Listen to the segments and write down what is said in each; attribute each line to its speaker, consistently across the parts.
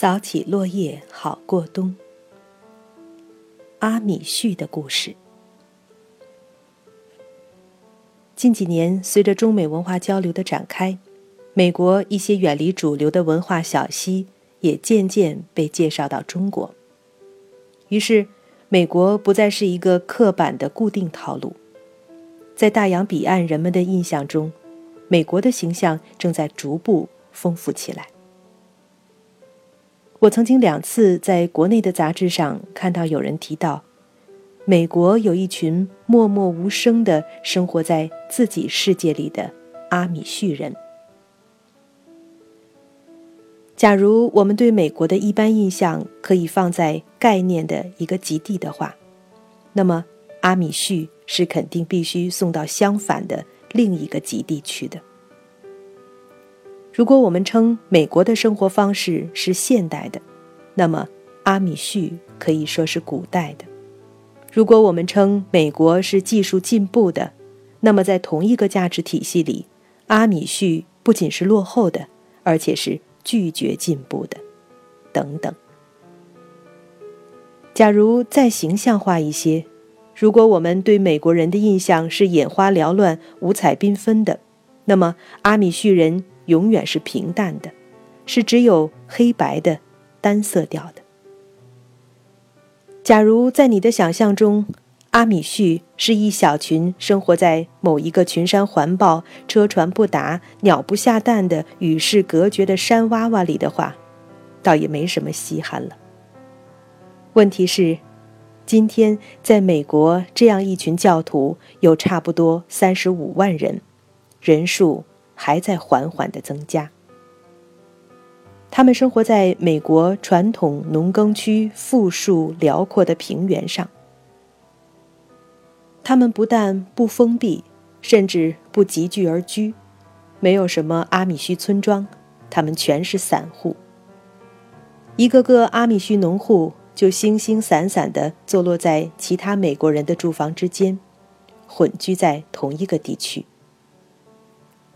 Speaker 1: 扫起落叶好过冬。阿米旭的故事。近几年，随着中美文化交流的展开，美国一些远离主流的文化小溪也渐渐被介绍到中国。于是，美国不再是一个刻板的固定套路，在大洋彼岸人们的印象中，美国的形象正在逐步丰富起来。我曾经两次在国内的杂志上看到有人提到，美国有一群默默无声的生活在自己世界里的阿米旭人。假如我们对美国的一般印象可以放在概念的一个极地的话，那么阿米旭是肯定必须送到相反的另一个极地去的。如果我们称美国的生活方式是现代的，那么阿米旭可以说是古代的；如果我们称美国是技术进步的，那么在同一个价值体系里，阿米旭不仅是落后的，而且是拒绝进步的，等等。假如再形象化一些，如果我们对美国人的印象是眼花缭乱、五彩缤纷的，那么阿米旭人。永远是平淡的，是只有黑白的、单色调的。假如在你的想象中，阿米旭是一小群生活在某一个群山环抱、车船不达、鸟不下蛋的与世隔绝的山洼洼里的话，倒也没什么稀罕了。问题是，今天在美国，这样一群教徒有差不多三十五万人，人数。还在缓缓的增加。他们生活在美国传统农耕区富庶辽阔的平原上。他们不但不封闭，甚至不集聚而居，没有什么阿米须村庄，他们全是散户。一个个阿米须农户就星星散散地坐落在其他美国人的住房之间，混居在同一个地区。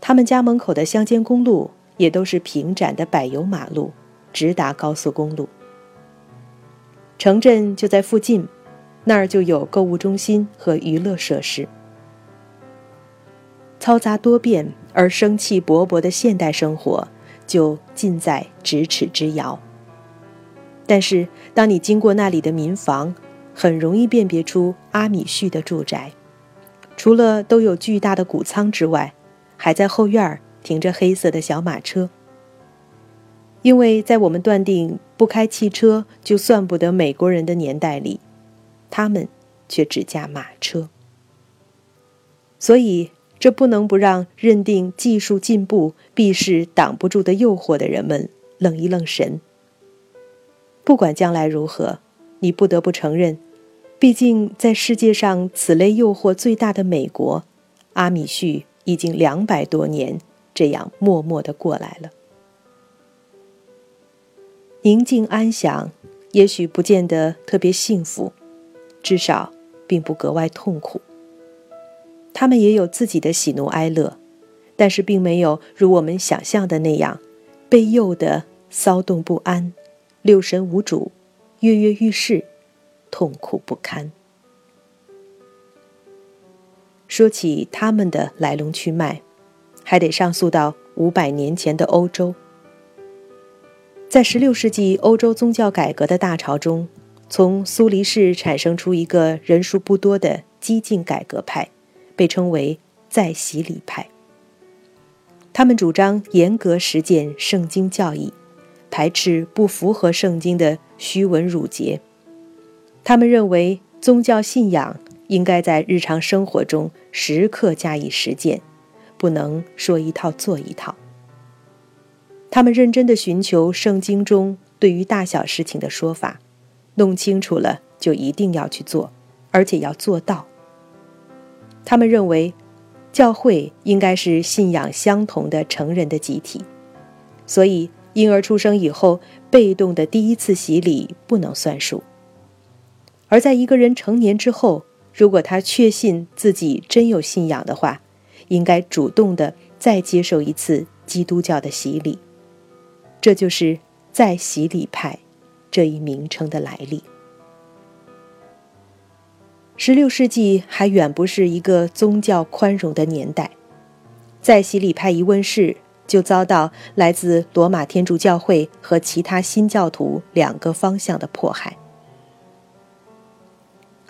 Speaker 1: 他们家门口的乡间公路也都是平展的柏油马路，直达高速公路。城镇就在附近，那儿就有购物中心和娱乐设施。嘈杂多变而生气勃勃的现代生活就近在咫尺之遥。但是，当你经过那里的民房，很容易辨别出阿米旭的住宅，除了都有巨大的谷仓之外。还在后院儿停着黑色的小马车，因为在我们断定不开汽车就算不得美国人的年代里，他们却只驾马车。所以，这不能不让认定技术进步必是挡不住的诱惑的人们愣一愣神。不管将来如何，你不得不承认，毕竟在世界上此类诱惑最大的美国，阿米旭。已经两百多年这样默默的过来了，宁静安详，也许不见得特别幸福，至少并不格外痛苦。他们也有自己的喜怒哀乐，但是并没有如我们想象的那样，被诱得骚动不安、六神无主、跃跃欲试、痛苦不堪。说起他们的来龙去脉，还得上溯到五百年前的欧洲。在16世纪欧洲宗教改革的大潮中，从苏黎世产生出一个人数不多的激进改革派，被称为再洗礼派。他们主张严格实践圣经教义，排斥不符合圣经的虚文辱节。他们认为宗教信仰。应该在日常生活中时刻加以实践，不能说一套做一套。他们认真地寻求圣经中对于大小事情的说法，弄清楚了就一定要去做，而且要做到。他们认为，教会应该是信仰相同的成人的集体，所以婴儿出生以后被动的第一次洗礼不能算数，而在一个人成年之后。如果他确信自己真有信仰的话，应该主动的再接受一次基督教的洗礼。这就是再洗礼派这一名称的来历。十六世纪还远不是一个宗教宽容的年代，在洗礼派一问世，就遭到来自罗马天主教会和其他新教徒两个方向的迫害。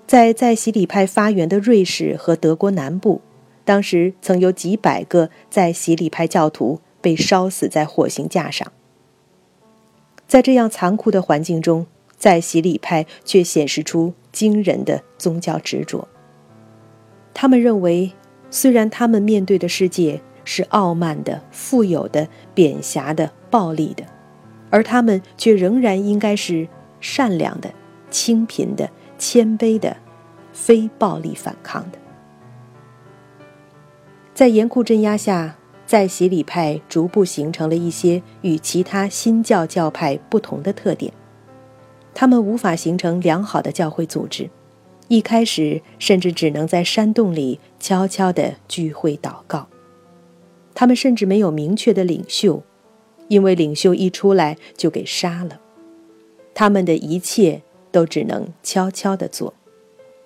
Speaker 1: 在在洗礼派发源的瑞士和德国南部，当时曾有几百个在洗礼派教徒被烧死在火刑架上。在这样残酷的环境中，在洗礼派却显示出惊人的宗教执着。他们认为，虽然他们面对的世界是傲慢的、富有的、贬狭的、暴力的，而他们却仍然应该是善良的、清贫的、谦卑的。非暴力反抗的，在严酷镇压下，在洗礼派逐步形成了一些与其他新教教派不同的特点。他们无法形成良好的教会组织，一开始甚至只能在山洞里悄悄地聚会祷告。他们甚至没有明确的领袖，因为领袖一出来就给杀了。他们的一切都只能悄悄地做。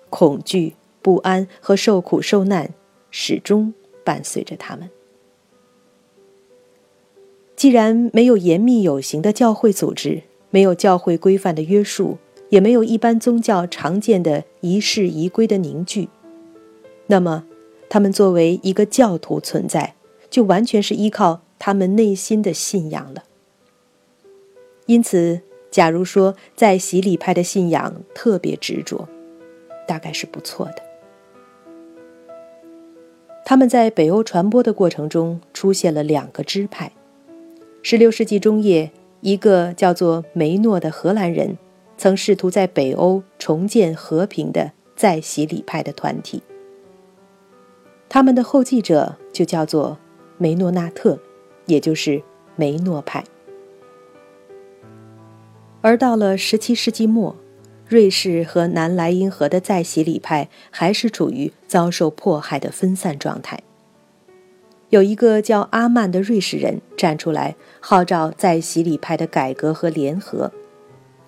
Speaker 1: 恐惧、不安和受苦受难始终伴随着他们。既然没有严密有形的教会组织，没有教会规范的约束，也没有一般宗教常见的仪式仪规的凝聚，那么，他们作为一个教徒存在，就完全是依靠他们内心的信仰了。因此，假如说在洗礼派的信仰特别执着。大概是不错的。他们在北欧传播的过程中出现了两个支派。十六世纪中叶，一个叫做梅诺的荷兰人，曾试图在北欧重建和平的在洗礼派的团体。他们的后继者就叫做梅诺纳特，也就是梅诺派。而到了十七世纪末。瑞士和南莱茵河的在洗礼派还是处于遭受迫害的分散状态。有一个叫阿曼的瑞士人站出来号召在洗礼派的改革和联合，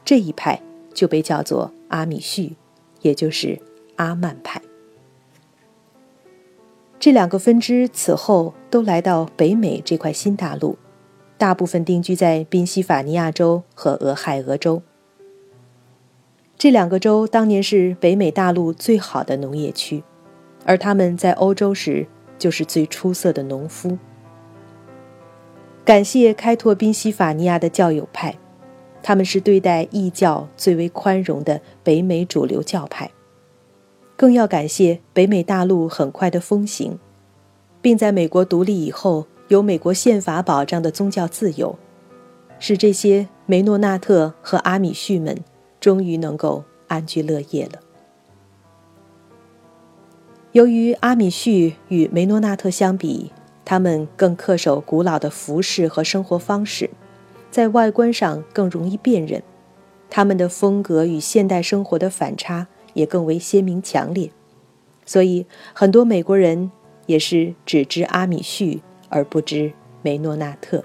Speaker 1: 这一派就被叫做阿米旭，也就是阿曼派。这两个分支此后都来到北美这块新大陆，大部分定居在宾夕法尼亚州和俄亥俄州。这两个州当年是北美大陆最好的农业区，而他们在欧洲时就是最出色的农夫。感谢开拓宾夕法尼亚的教友派，他们是对待异教最为宽容的北美主流教派。更要感谢北美大陆很快的风行，并在美国独立以后有美国宪法保障的宗教自由，使这些梅诺纳特和阿米旭们。终于能够安居乐业了。由于阿米旭与梅诺纳特相比，他们更恪守古老的服饰和生活方式，在外观上更容易辨认，他们的风格与现代生活的反差也更为鲜明强烈，所以很多美国人也是只知阿米旭而不知梅诺纳特。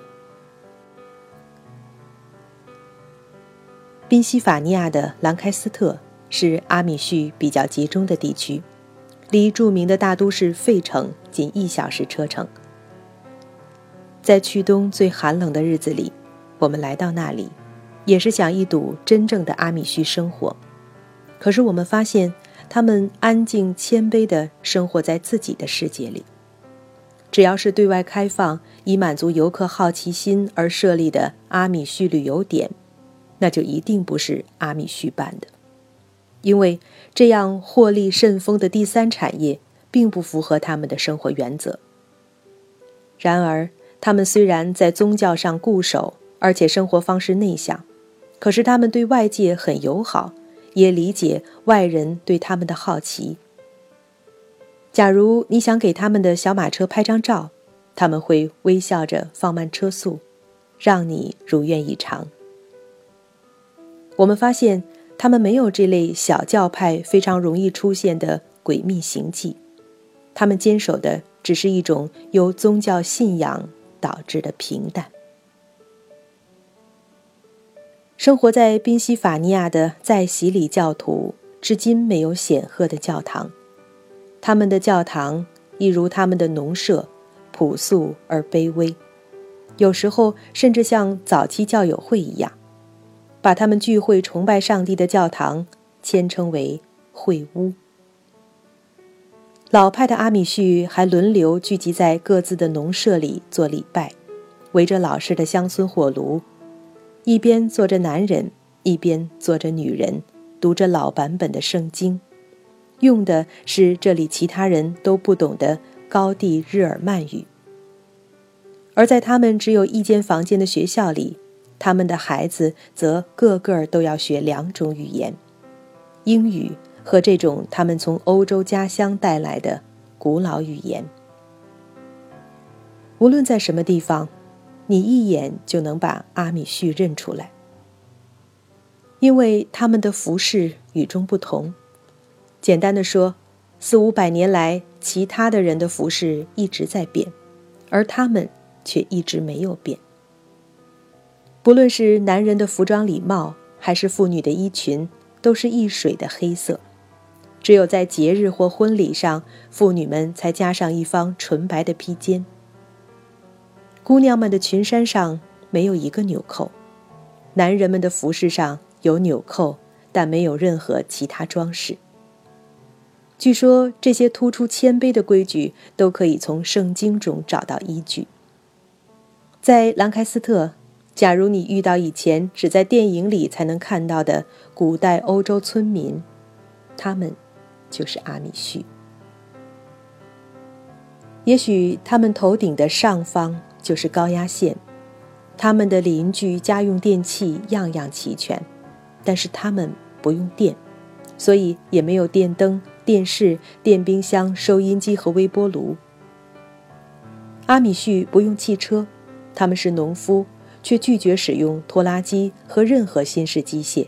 Speaker 1: 宾夕法尼亚的兰开斯特是阿米旭比较集中的地区，离著名的大都市费城仅一小时车程。在去冬最寒冷的日子里，我们来到那里，也是想一睹真正的阿米旭生活。可是我们发现，他们安静谦卑地生活在自己的世界里。只要是对外开放、以满足游客好奇心而设立的阿米旭旅游点。那就一定不是阿米旭办的，因为这样获利甚丰的第三产业并不符合他们的生活原则。然而，他们虽然在宗教上固守，而且生活方式内向，可是他们对外界很友好，也理解外人对他们的好奇。假如你想给他们的小马车拍张照，他们会微笑着放慢车速，让你如愿以偿。我们发现，他们没有这类小教派非常容易出现的诡秘行迹，他们坚守的只是一种由宗教信仰导致的平淡。生活在宾夕法尼亚的在洗礼教徒至今没有显赫的教堂，他们的教堂一如他们的农舍，朴素而卑微，有时候甚至像早期教友会一样，把他们聚会崇拜上帝的教堂谦称为会屋。老派的阿米旭还轮流聚集在各自的农舍里做礼拜，围着老式的乡村火炉，一边坐着男人，一边坐着女人，读着老版本的圣经，用的是这里其他人都不懂的高地日耳曼语。而在他们只有一间房间的学校里，他们的孩子则个个都要学两种语言：英语。和这种他们从欧洲家乡带来的古老语言，无论在什么地方，你一眼就能把阿米旭认出来，因为他们的服饰与众不同。简单的说，四五百年来，其他的人的服饰一直在变，而他们却一直没有变。不论是男人的服装礼帽，还是妇女的衣裙，都是一水的黑色。只有在节日或婚礼上，妇女们才加上一方纯白的披肩。姑娘们的裙衫上没有一个纽扣，男人们的服饰上有纽扣，但没有任何其他装饰。据说这些突出谦卑的规矩都可以从圣经中找到依据。在兰开斯特，假如你遇到以前只在电影里才能看到的古代欧洲村民，他们。就是阿米旭。也许他们头顶的上方就是高压线，他们的邻居家用电器样样齐全，但是他们不用电，所以也没有电灯、电视、电冰箱、收音机和微波炉。阿米旭不用汽车，他们是农夫，却拒绝使用拖拉机和任何新式机械。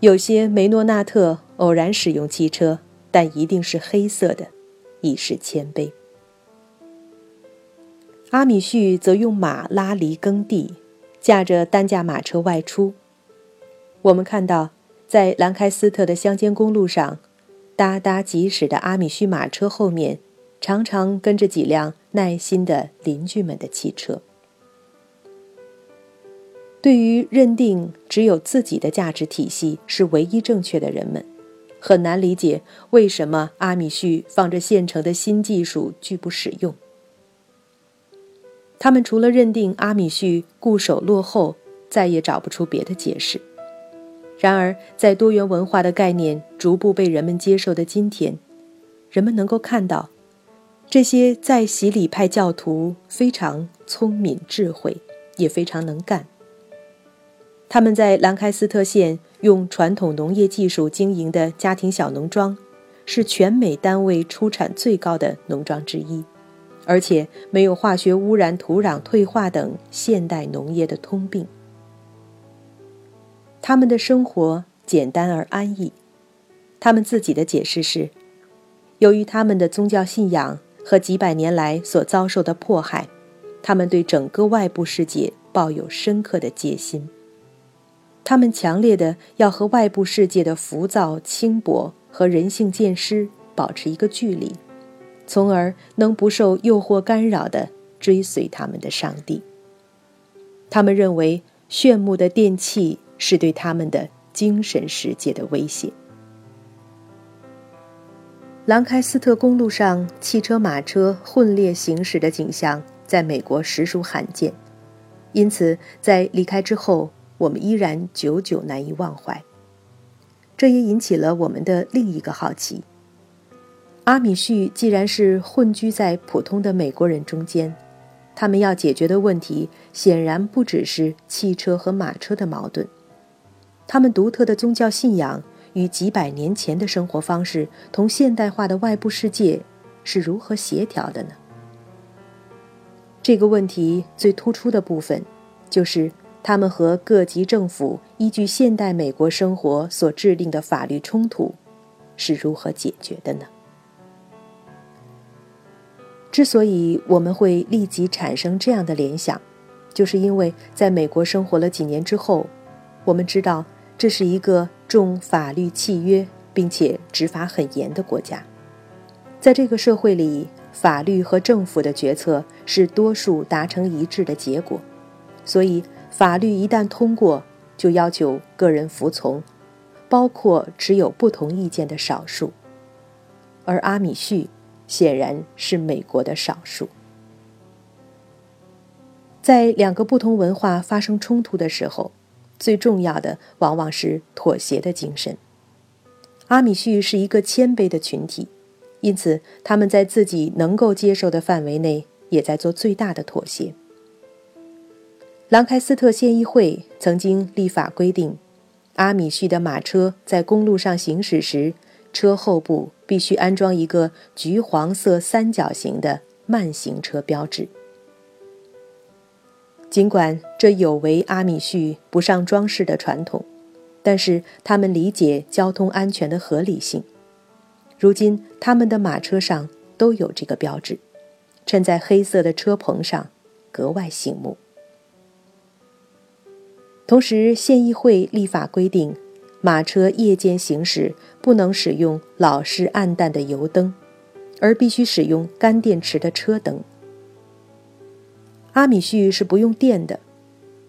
Speaker 1: 有些梅诺纳特偶然使用汽车，但一定是黑色的，以示谦卑。阿米旭则用马拉犁耕地，驾着担架马车外出。我们看到，在兰开斯特的乡间公路上，哒哒疾驶的阿米旭马车后面，常常跟着几辆耐心的邻居们的汽车。对于认定只有自己的价值体系是唯一正确的人们，很难理解为什么阿米旭放着现成的新技术拒不使用。他们除了认定阿米旭固守落后，再也找不出别的解释。然而，在多元文化的概念逐步被人们接受的今天，人们能够看到，这些在洗礼派教徒非常聪明智慧，也非常能干。他们在兰开斯特县用传统农业技术经营的家庭小农庄，是全美单位出产最高的农庄之一，而且没有化学污染、土壤退化等现代农业的通病。他们的生活简单而安逸，他们自己的解释是：由于他们的宗教信仰和几百年来所遭受的迫害，他们对整个外部世界抱有深刻的戒心。他们强烈的要和外部世界的浮躁、轻薄和人性渐失保持一个距离，从而能不受诱惑干扰的追随他们的上帝。他们认为炫目的电器是对他们的精神世界的威胁。兰开斯特公路上汽车、马车混列行驶的景象，在美国实属罕见，因此在离开之后。我们依然久久难以忘怀，这也引起了我们的另一个好奇。阿米旭既然是混居在普通的美国人中间，他们要解决的问题显然不只是汽车和马车的矛盾。他们独特的宗教信仰与几百年前的生活方式同现代化的外部世界是如何协调的呢？这个问题最突出的部分就是。他们和各级政府依据现代美国生活所制定的法律冲突是如何解决的呢？之所以我们会立即产生这样的联想，就是因为在美国生活了几年之后，我们知道这是一个重法律契约并且执法很严的国家。在这个社会里，法律和政府的决策是多数达成一致的结果，所以法律一旦通过，就要求个人服从，包括持有不同意见的少数。而阿米旭显然是美国的少数。在两个不同文化发生冲突的时候，最重要的往往是妥协的精神。阿米旭是一个谦卑的群体。因此，他们在自己能够接受的范围内，也在做最大的妥协。兰开斯特县议会曾经立法规定，阿米旭的马车在公路上行驶时，车后部必须安装一个橘黄色三角形的慢行车标志。尽管这有违阿米旭不上装饰的传统，但是他们理解交通安全的合理性。如今，他们的马车上都有这个标志，衬在黑色的车棚上，格外醒目。同时，县议会立法规定，马车夜间行驶不能使用老式暗淡的油灯，而必须使用干电池的车灯。阿米旭是不用电的，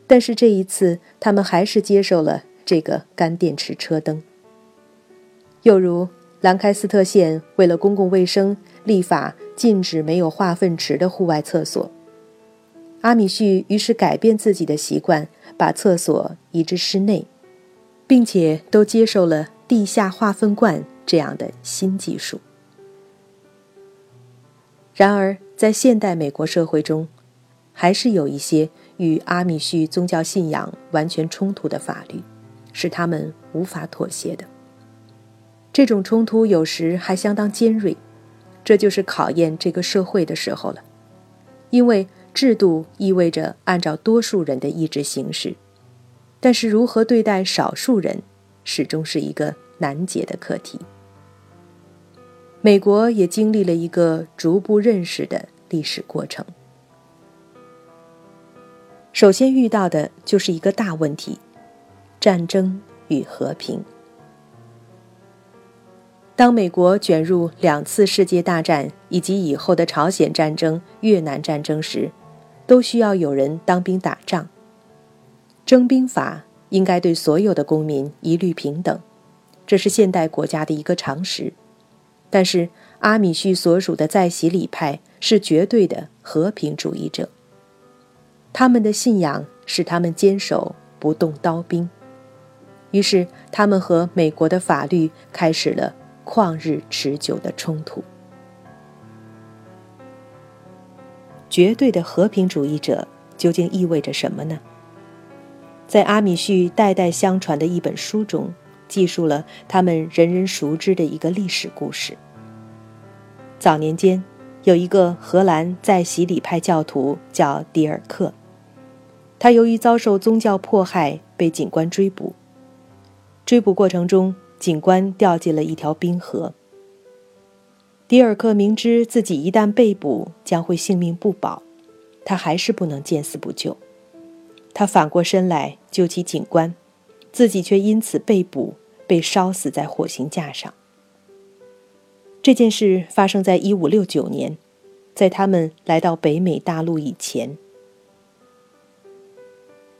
Speaker 1: 但是这一次，他们还是接受了这个干电池车灯。又如。兰开斯特县为了公共卫生，立法禁止没有化粪池的户外厕所。阿米旭于是改变自己的习惯，把厕所移至室内，并且都接受了地下化粪罐这样的新技术。然而，在现代美国社会中，还是有一些与阿米旭宗教信仰完全冲突的法律，是他们无法妥协的。这种冲突有时还相当尖锐，这就是考验这个社会的时候了。因为制度意味着按照多数人的意志行事，但是如何对待少数人，始终是一个难解的课题。美国也经历了一个逐步认识的历史过程。首先遇到的就是一个大问题：战争与和平。当美国卷入两次世界大战以及以后的朝鲜战争、越南战争时，都需要有人当兵打仗。征兵法应该对所有的公民一律平等，这是现代国家的一个常识。但是阿米旭所属的在洗礼派是绝对的和平主义者，他们的信仰使他们坚守不动刀兵，于是他们和美国的法律开始了。旷日持久的冲突。绝对的和平主义者究竟意味着什么呢？在阿米旭代代相传的一本书中，记述了他们人人熟知的一个历史故事。早年间，有一个荷兰在洗礼派教徒叫迪尔克，他由于遭受宗教迫害，被警官追捕。追捕过程中，警官掉进了一条冰河。迪尔克明知自己一旦被捕将会性命不保，他还是不能见死不救。他反过身来救起警官，自己却因此被捕，被烧死在火刑架上。这件事发生在一五六九年，在他们来到北美大陆以前。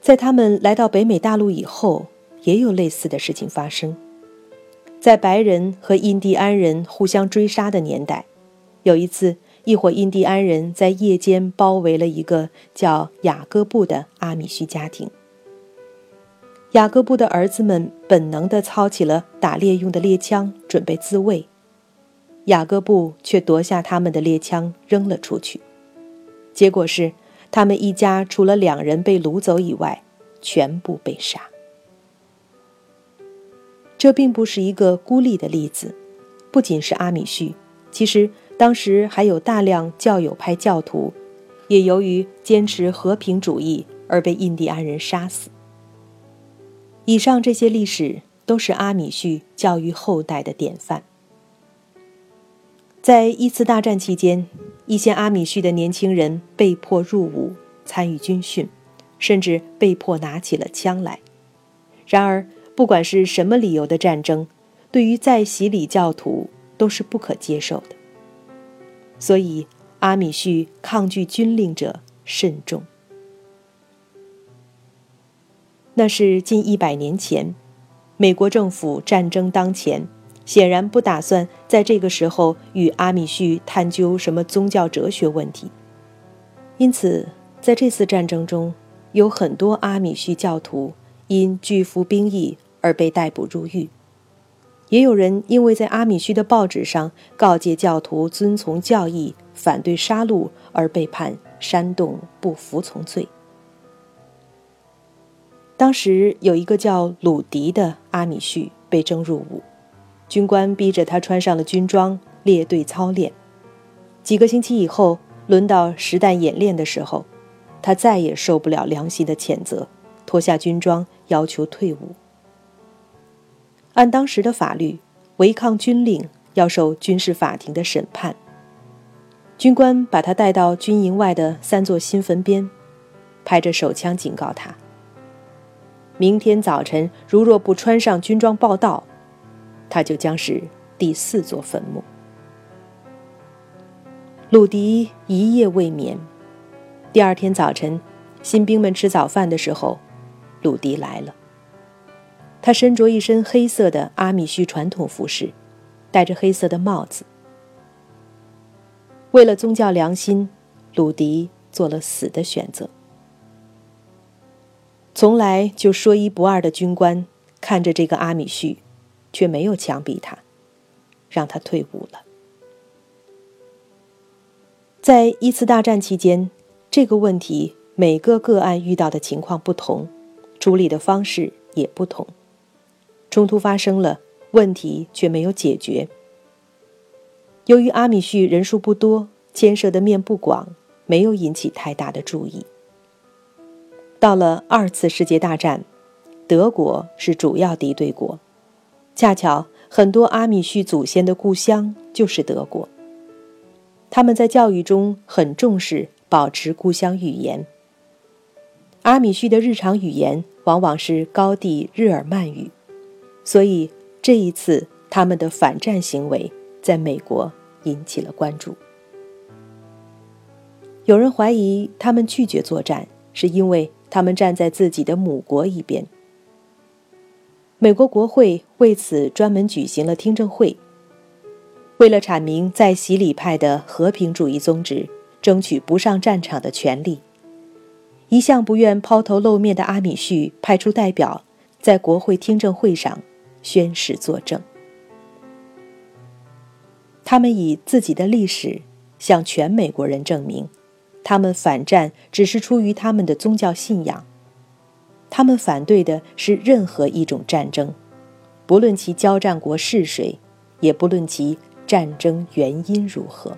Speaker 1: 在他们来到北美大陆以后，也有类似的事情发生。在白人和印第安人互相追杀的年代，有一次，一伙印第安人在夜间包围了一个叫雅各布的阿米须家庭。雅各布的儿子们本能地操起了打猎用的猎枪，准备自卫。雅各布却夺下他们的猎枪扔了出去，结果是，他们一家除了两人被掳走以外，全部被杀。这并不是一个孤立的例子，不仅是阿米旭，其实当时还有大量教友派教徒，也由于坚持和平主义而被印第安人杀死。以上这些历史都是阿米旭教育后代的典范。在一次大战期间，一些阿米旭的年轻人被迫入伍参与军训，甚至被迫拿起了枪来。然而，不管是什么理由的战争，对于在洗礼教徒都是不可接受的。所以，阿米旭抗拒军令者甚众。那是近一百年前，美国政府战争当前，显然不打算在这个时候与阿米旭探究什么宗教哲学问题。因此，在这次战争中，有很多阿米旭教徒因拒服兵役而被逮捕入狱。也有人因为在阿米须的报纸上告诫教徒遵从教义、反对杀戮而被判煽动不服从罪。当时有一个叫鲁迪的阿米旭被征入伍，军官逼着他穿上了军装列队操练。几个星期以后，轮到实弹演练的时候，他再也受不了良心的谴责，脱下军装要求退伍。按当时的法律，违抗军令要受军事法庭的审判。军官把他带到军营外的三座新坟边，拍着手枪警告他：明天早晨如若不穿上军装报到，他就将是第四座坟墓。鲁迪一夜未眠。第二天早晨，新兵们吃早饭的时候，鲁迪来了。他身着一身黑色的阿米须传统服饰，戴着黑色的帽子。为了宗教良心，鲁迪做了死的选择。从来就说一不二的军官看着这个阿米须，却没有强逼他，让他退伍了。在一次大战期间，这个问题每个个案遇到的情况不同，处理的方式也不同。冲突发生了，问题却没有解决。由于阿米旭人数不多，牵涉的面不广，没有引起太大的注意。到了二次世界大战，德国是主要敌对国，恰巧很多阿米旭祖先的故乡就是德国。他们在教育中很重视保持故乡语言。阿米旭的日常语言往往是高地日耳曼语。所以这一次，他们的反战行为在美国引起了关注。有人怀疑他们拒绝作战，是因为他们站在自己的母国一边。美国国会为此专门举行了听证会，为了阐明在洗礼派的和平主义宗旨，争取不上战场的权利，一向不愿抛头露面的阿米旭派出代表，在国会听证会上。宣誓作证，他们以自己的历史向全美国人证明，他们反战只是出于他们的宗教信仰，他们反对的是任何一种战争，不论其交战国是谁，也不论其战争原因如何。